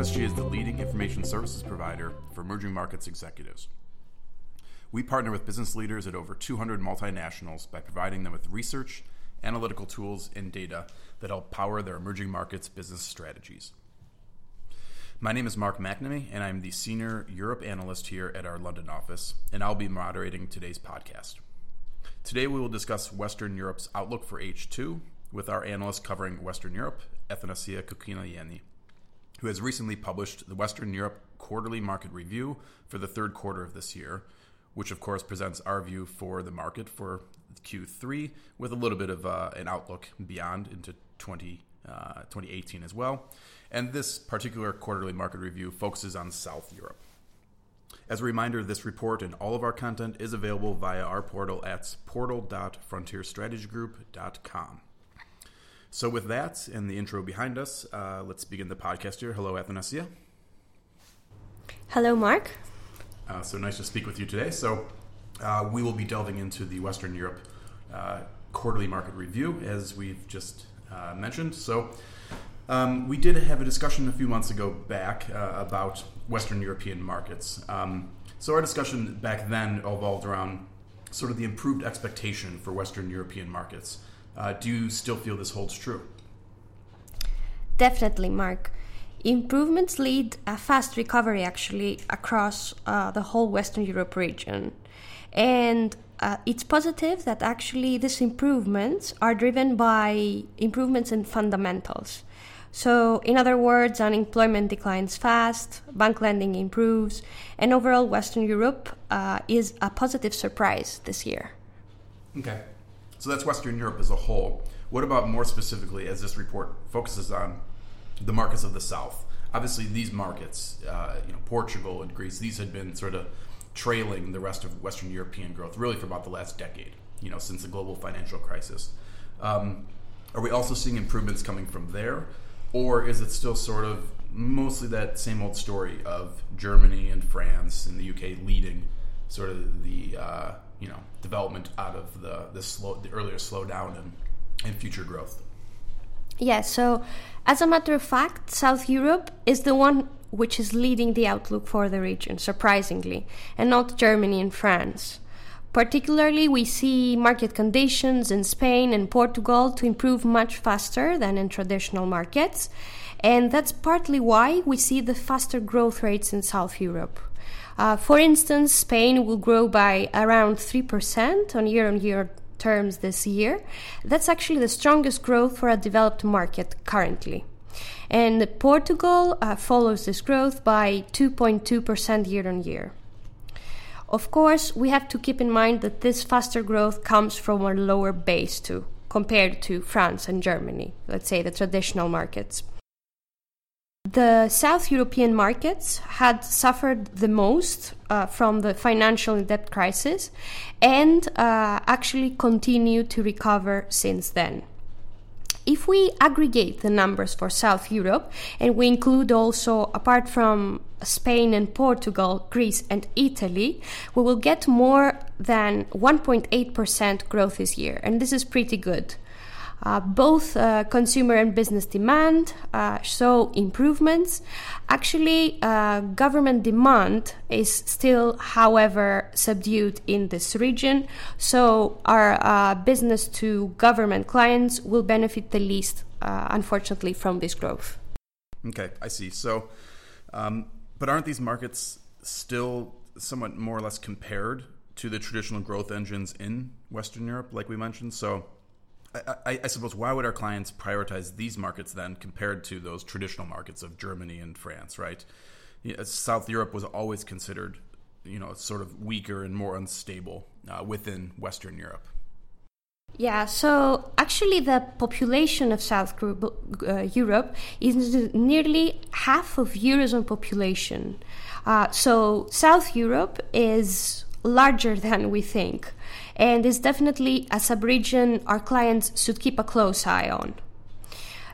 FSG is the leading information services provider for emerging markets executives. We partner with business leaders at over 200 multinationals by providing them with research, analytical tools, and data that help power their emerging markets business strategies. My name is Mark McNamee, and I'm the Senior Europe Analyst here at our London office, and I'll be moderating today's podcast. Today, we will discuss Western Europe's outlook for H2 with our analyst covering Western Europe, Athanasia Kokkinayeni, who has recently published the Western Europe Quarterly Market Review for the third quarter of this year, which of course presents our view for the market for Q3 with a little bit of uh, an outlook beyond into 20, uh, 2018 as well. And this particular quarterly market review focuses on South Europe. As a reminder, this report and all of our content is available via our portal at portal.frontierstrategygroup.com. So, with that and the intro behind us, uh, let's begin the podcast here. Hello, Athanasia. Hello, Mark. Uh, so nice to speak with you today. So, uh, we will be delving into the Western Europe uh, quarterly market review, as we've just uh, mentioned. So, um, we did have a discussion a few months ago back uh, about Western European markets. Um, so our discussion back then evolved around sort of the improved expectation for Western European markets. Uh, do you still feel this holds true? Definitely, Mark. Improvements lead a fast recovery actually across uh, the whole Western Europe region. And uh, it's positive that actually these improvements are driven by improvements in fundamentals. So, in other words, unemployment declines fast, bank lending improves, and overall Western Europe uh, is a positive surprise this year. Okay. So that's Western Europe as a whole. What about more specifically, as this report focuses on the markets of the South? Obviously, these markets, uh, you know, Portugal and Greece, these had been sort of trailing the rest of Western European growth really for about the last decade, you know, since the global financial crisis. Um, are we also seeing improvements coming from there? Or is it still sort of mostly that same old story of Germany and France and the UK leading sort of the uh, you know development out of the the slow the earlier slowdown and, and future growth? Yeah, so as a matter of fact, South Europe is the one which is leading the outlook for the region, surprisingly, and not Germany and France. Particularly, we see market conditions in Spain and Portugal to improve much faster than in traditional markets, and that's partly why we see the faster growth rates in South Europe. Uh, for instance, Spain will grow by around 3% on year on year terms this year. That's actually the strongest growth for a developed market currently. And Portugal uh, follows this growth by 2.2% year on year. Of course, we have to keep in mind that this faster growth comes from a lower base too, compared to France and Germany, let's say the traditional markets. The South European markets had suffered the most uh, from the financial debt crisis and uh, actually continue to recover since then. If we aggregate the numbers for South Europe and we include also, apart from Spain and Portugal, Greece and Italy, we will get more than 1.8% growth this year, and this is pretty good. Uh, both uh, consumer and business demand uh, show improvements. Actually, uh, government demand is still, however, subdued in this region. So, our uh, business to government clients will benefit the least, uh, unfortunately, from this growth. Okay, I see. So, um, but aren't these markets still somewhat more or less compared to the traditional growth engines in Western Europe, like we mentioned? So, I, I, suppose why would our clients prioritize these markets then compared to those traditional markets of Germany and France, right? South Europe was always considered, you know, sort of weaker and more unstable uh, within Western Europe. Yeah, so actually, the population of South uh, Europe is nearly half of Eurozone population. Uh, so South Europe is larger than we think, and is definitely a sub-region our clients should keep a close eye on.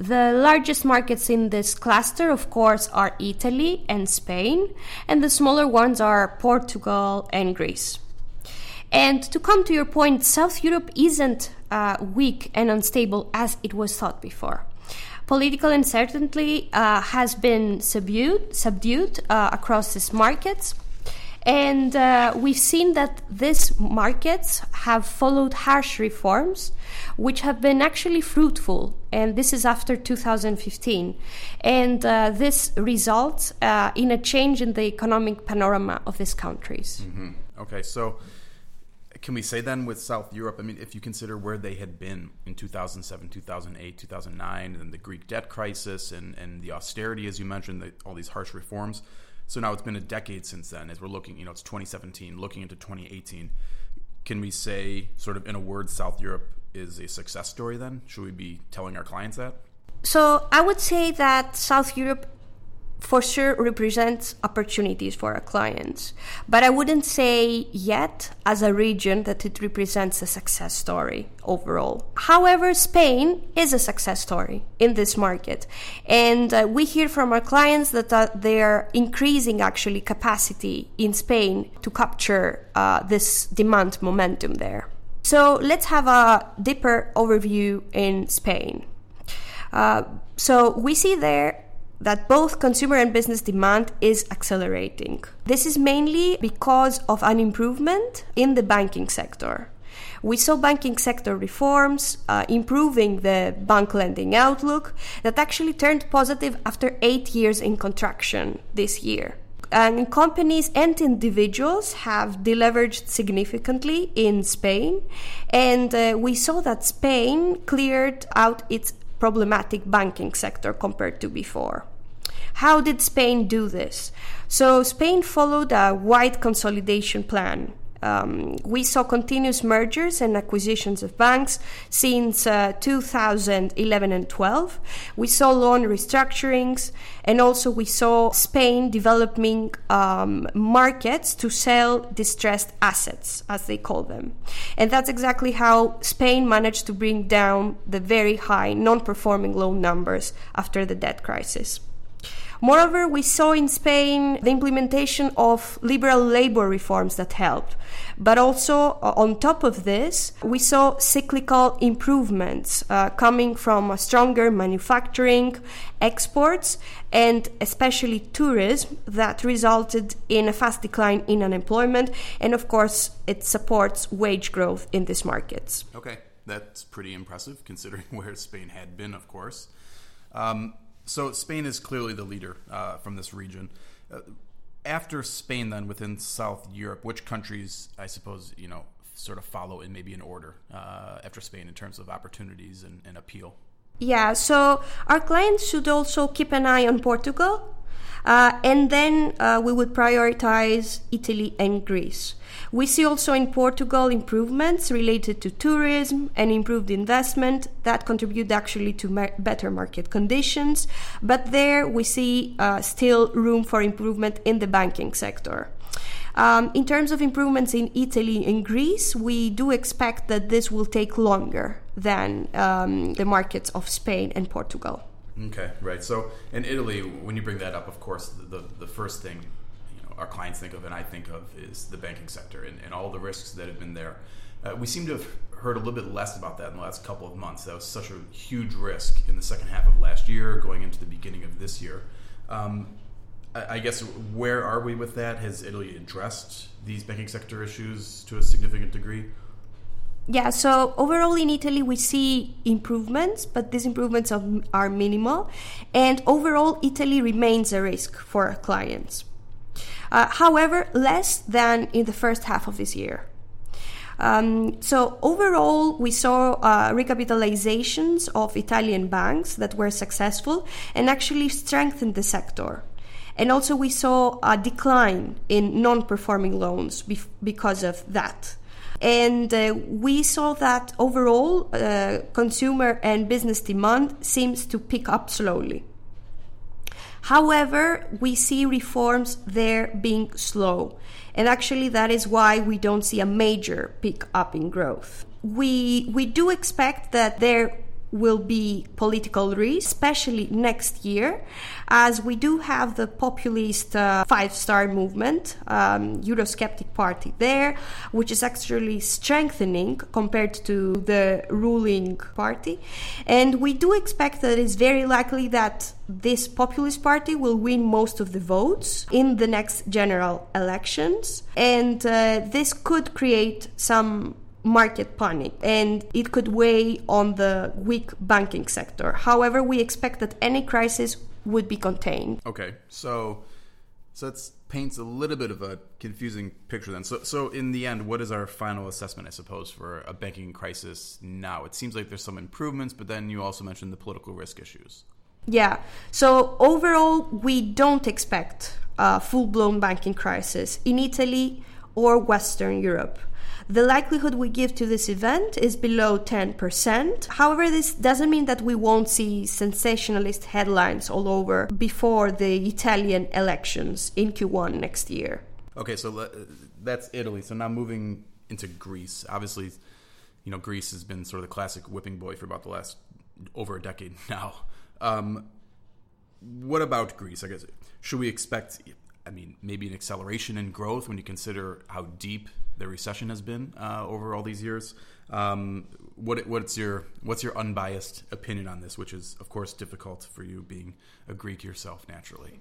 The largest markets in this cluster, of course, are Italy and Spain, and the smaller ones are Portugal and Greece. And to come to your point, South Europe isn't uh, weak and unstable as it was thought before. Political uncertainty uh, has been subdued, subdued uh, across these markets and uh, we've seen that these markets have followed harsh reforms, which have been actually fruitful. And this is after 2015. And uh, this results uh, in a change in the economic panorama of these countries. Mm-hmm. Okay, so can we say then with South Europe, I mean, if you consider where they had been in 2007, 2008, 2009, and the Greek debt crisis and, and the austerity, as you mentioned, the, all these harsh reforms so now it's been a decade since then. As we're looking, you know, it's 2017, looking into 2018. Can we say, sort of in a word, South Europe is a success story? Then should we be telling our clients that? So I would say that South Europe for sure represents opportunities for our clients. But I wouldn't say yet as a region that it represents a success story overall. However, Spain is a success story in this market. And uh, we hear from our clients that uh, they're increasing actually capacity in Spain to capture uh, this demand momentum there. So let's have a deeper overview in Spain. Uh, so we see there that both consumer and business demand is accelerating. This is mainly because of an improvement in the banking sector. We saw banking sector reforms uh, improving the bank lending outlook that actually turned positive after eight years in contraction this year. And companies and individuals have deleveraged significantly in Spain, and uh, we saw that Spain cleared out its problematic banking sector compared to before. How did Spain do this? So, Spain followed a wide consolidation plan. Um, we saw continuous mergers and acquisitions of banks since uh, 2011 and 12. We saw loan restructurings, and also we saw Spain developing um, markets to sell distressed assets, as they call them. And that's exactly how Spain managed to bring down the very high non performing loan numbers after the debt crisis. Moreover, we saw in Spain the implementation of liberal labor reforms that helped. But also, uh, on top of this, we saw cyclical improvements uh, coming from stronger manufacturing, exports, and especially tourism that resulted in a fast decline in unemployment. And of course, it supports wage growth in these markets. Okay, that's pretty impressive considering where Spain had been, of course. Um, so Spain is clearly the leader uh, from this region. Uh, after Spain, then within South Europe, which countries, I suppose, you know, sort of follow in maybe an order uh, after Spain in terms of opportunities and, and appeal? Yeah, so our clients should also keep an eye on Portugal uh, and then uh, we would prioritize Italy and Greece. We see also in Portugal improvements related to tourism and improved investment that contribute actually to mar- better market conditions. But there we see uh, still room for improvement in the banking sector. Um, in terms of improvements in Italy and Greece, we do expect that this will take longer than um, the markets of Spain and Portugal. Okay, right. So in Italy, when you bring that up, of course, the, the first thing you know, our clients think of and I think of is the banking sector and, and all the risks that have been there. Uh, we seem to have heard a little bit less about that in the last couple of months. That was such a huge risk in the second half of last year, going into the beginning of this year. Um, I, I guess where are we with that? Has Italy addressed these banking sector issues to a significant degree? Yeah, so overall in Italy we see improvements, but these improvements are, minimal. And overall, Italy remains a risk for our clients. Uh, however, less than in the first half of this year. Um, so overall, we saw uh, recapitalizations of Italian banks that were successful and actually strengthened the sector. And also, we saw a decline in non-performing loans bef- because of that. And uh, we saw that overall, uh, consumer and business demand seems to pick up slowly. However, we see reforms there being slow. And actually, that is why we don't see a major pick up in growth. We, we do expect that there will be political risk, especially next year, as we do have the populist uh, five star movement, um, Eurosceptic party there, which is actually strengthening compared to the ruling party. And we do expect that it's very likely that this populist party will win most of the votes in the next general elections. And uh, this could create some market panic and it could weigh on the weak banking sector. However, we expect that any crisis would be contained. Okay, so so that paints a little bit of a confusing picture then. So so in the end, what is our final assessment, I suppose, for a banking crisis now? It seems like there's some improvements, but then you also mentioned the political risk issues. Yeah. So overall, we don't expect a full-blown banking crisis in Italy or Western Europe. The likelihood we give to this event is below 10%. However, this doesn't mean that we won't see sensationalist headlines all over before the Italian elections in Q1 next year. Okay, so that's Italy. So now moving into Greece. Obviously, you know, Greece has been sort of the classic whipping boy for about the last over a decade now. Um, what about Greece? I guess should we expect I mean, maybe an acceleration in growth when you consider how deep the recession has been uh, over all these years. Um, what, what's your what's your unbiased opinion on this? Which is, of course, difficult for you being a Greek yourself, naturally.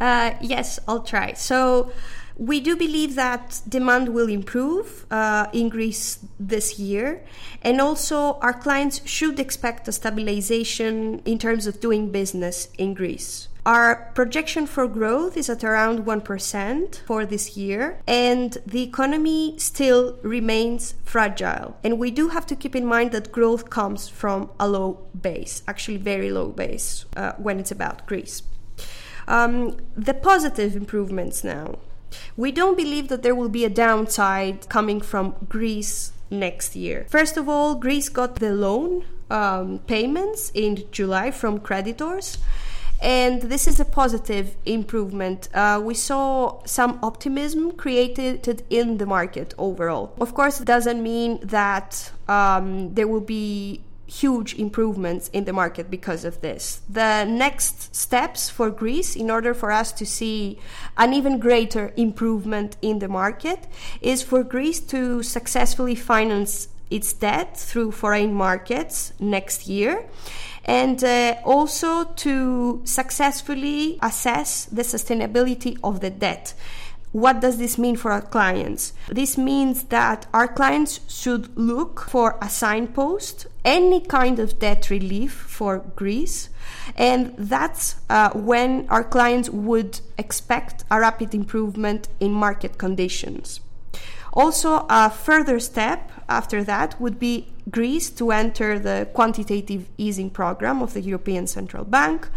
Uh, yes, I'll try. So, we do believe that demand will improve uh, in Greece this year, and also our clients should expect a stabilization in terms of doing business in Greece. Our projection for growth is at around 1% for this year, and the economy still remains fragile. And we do have to keep in mind that growth comes from a low base, actually, very low base uh, when it's about Greece. Um, the positive improvements now. We don't believe that there will be a downside coming from Greece next year. First of all, Greece got the loan um, payments in July from creditors and this is a positive improvement. Uh, we saw some optimism created in the market overall. Of course, it doesn't mean that um, there will be huge improvements in the market because of this. The next steps for Greece, in order for us to see an even greater improvement in the market, is for Greece to successfully finance its debt through foreign markets next year and uh, also to successfully assess the sustainability of the debt. What does this mean for our clients? This means that our clients should look for a signpost, any kind of debt relief for Greece, and that's uh, when our clients would expect a rapid improvement in market conditions. Also, a further step after that would be Greece to enter the quantitative easing program of the European Central Bank,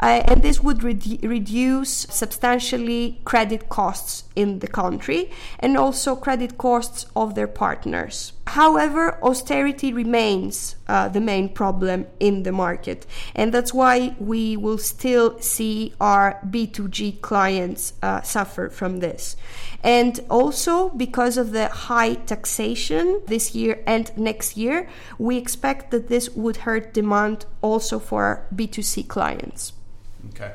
uh, and this would re- reduce substantially credit costs in the country and also credit costs of their partners. However, austerity remains uh, the main problem in the market, and that's why we will still see our B2G clients uh, suffer from this. And also, because of the high taxation this year and next year, we expect that this would hurt demand also for B2C clients. Okay.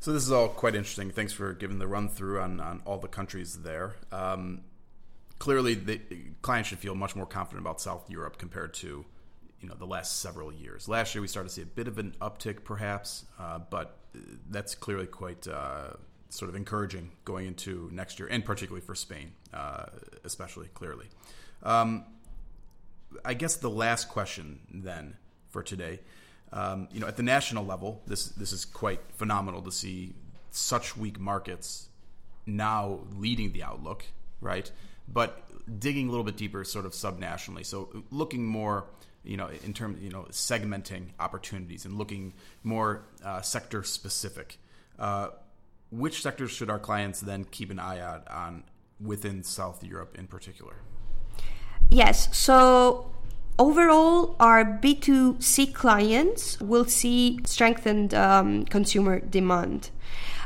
So this is all quite interesting. Thanks for giving the run through on, on all the countries there. Um, clearly, the clients should feel much more confident about South Europe compared to you know the last several years. Last year we started to see a bit of an uptick, perhaps, uh, but that's clearly quite uh, sort of encouraging going into next year, and particularly for Spain, uh, especially clearly. Um, I guess the last question then for today, um, you know, at the national level, this this is quite phenomenal to see such weak markets now leading the outlook, right? But digging a little bit deeper, sort of subnationally, so looking more you know, in terms, you know, segmenting opportunities and looking more uh, sector specific. Uh, which sectors should our clients then keep an eye out on within South Europe in particular? Yes. So Overall, our B2C clients will see strengthened um, consumer demand.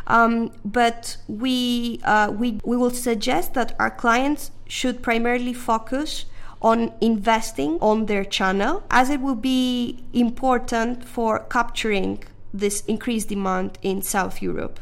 Um, but we, uh, we, we will suggest that our clients should primarily focus on investing on their channel as it will be important for capturing this increased demand in South Europe.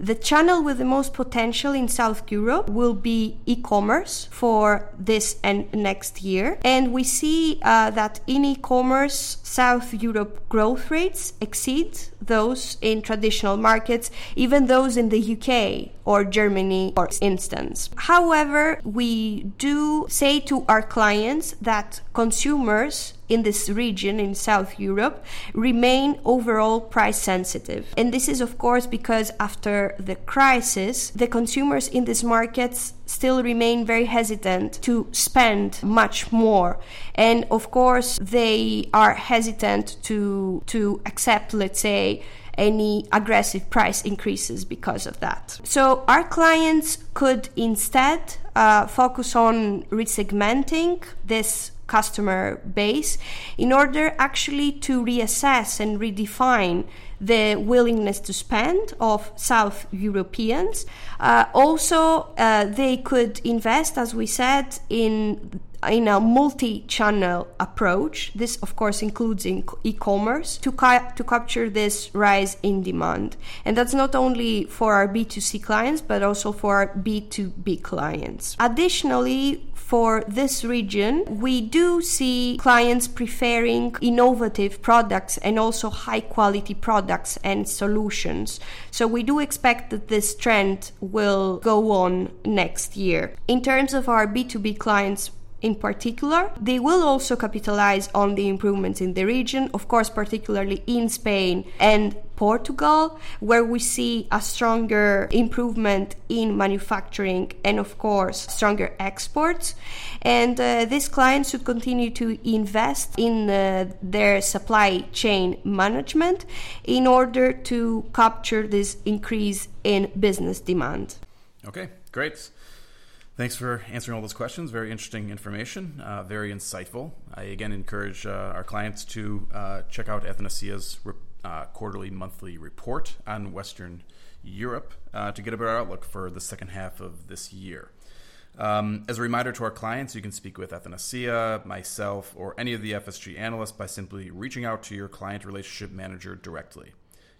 The channel with the most potential in South Europe will be e commerce for this and next year. And we see uh, that in e commerce, South Europe growth rates exceed those in traditional markets, even those in the UK or Germany, for instance. However, we do say to our clients that consumers in this region in South Europe remain overall price sensitive. And this is, of course, because after the crisis, the consumers in these markets still remain very hesitant to spend much more. And of course, they are hesitant to, to accept, let's say, any aggressive price increases because of that. So our clients could instead uh, focus on resegmenting this customer base in order actually to reassess and redefine the willingness to spend of South Europeans. Uh, also, uh, they could invest, as we said, in in a multi-channel approach. This, of course, includes in e-commerce to ca- to capture this rise in demand, and that's not only for our B2C clients but also for our B2B clients. Additionally, for this region, we do see clients preferring innovative products and also high quality products and solutions. So we do expect that this trend will go on next year. In terms of our B2B clients, in particular. They will also capitalize on the improvements in the region, of course, particularly in Spain and Portugal, where we see a stronger improvement in manufacturing and, of course, stronger exports. And uh, these clients should continue to invest in uh, their supply chain management in order to capture this increase in business demand. Okay, great. Thanks for answering all those questions. Very interesting information, uh, very insightful. I again encourage uh, our clients to uh, check out Athanasia's uh, quarterly monthly report on Western Europe uh, to get a better outlook for the second half of this year. Um, as a reminder to our clients, you can speak with Athanasia, myself, or any of the FSG analysts by simply reaching out to your client relationship manager directly.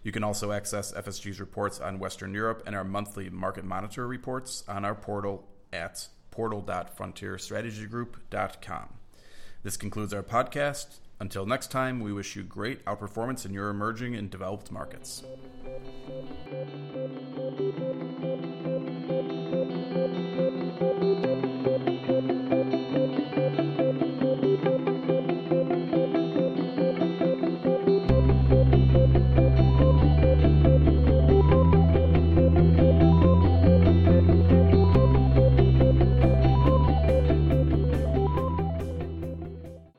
You can also access FSG's reports on Western Europe and our monthly market monitor reports on our portal at portal.frontierstrategygroup.com. This concludes our podcast. Until next time, we wish you great outperformance in your emerging and developed markets.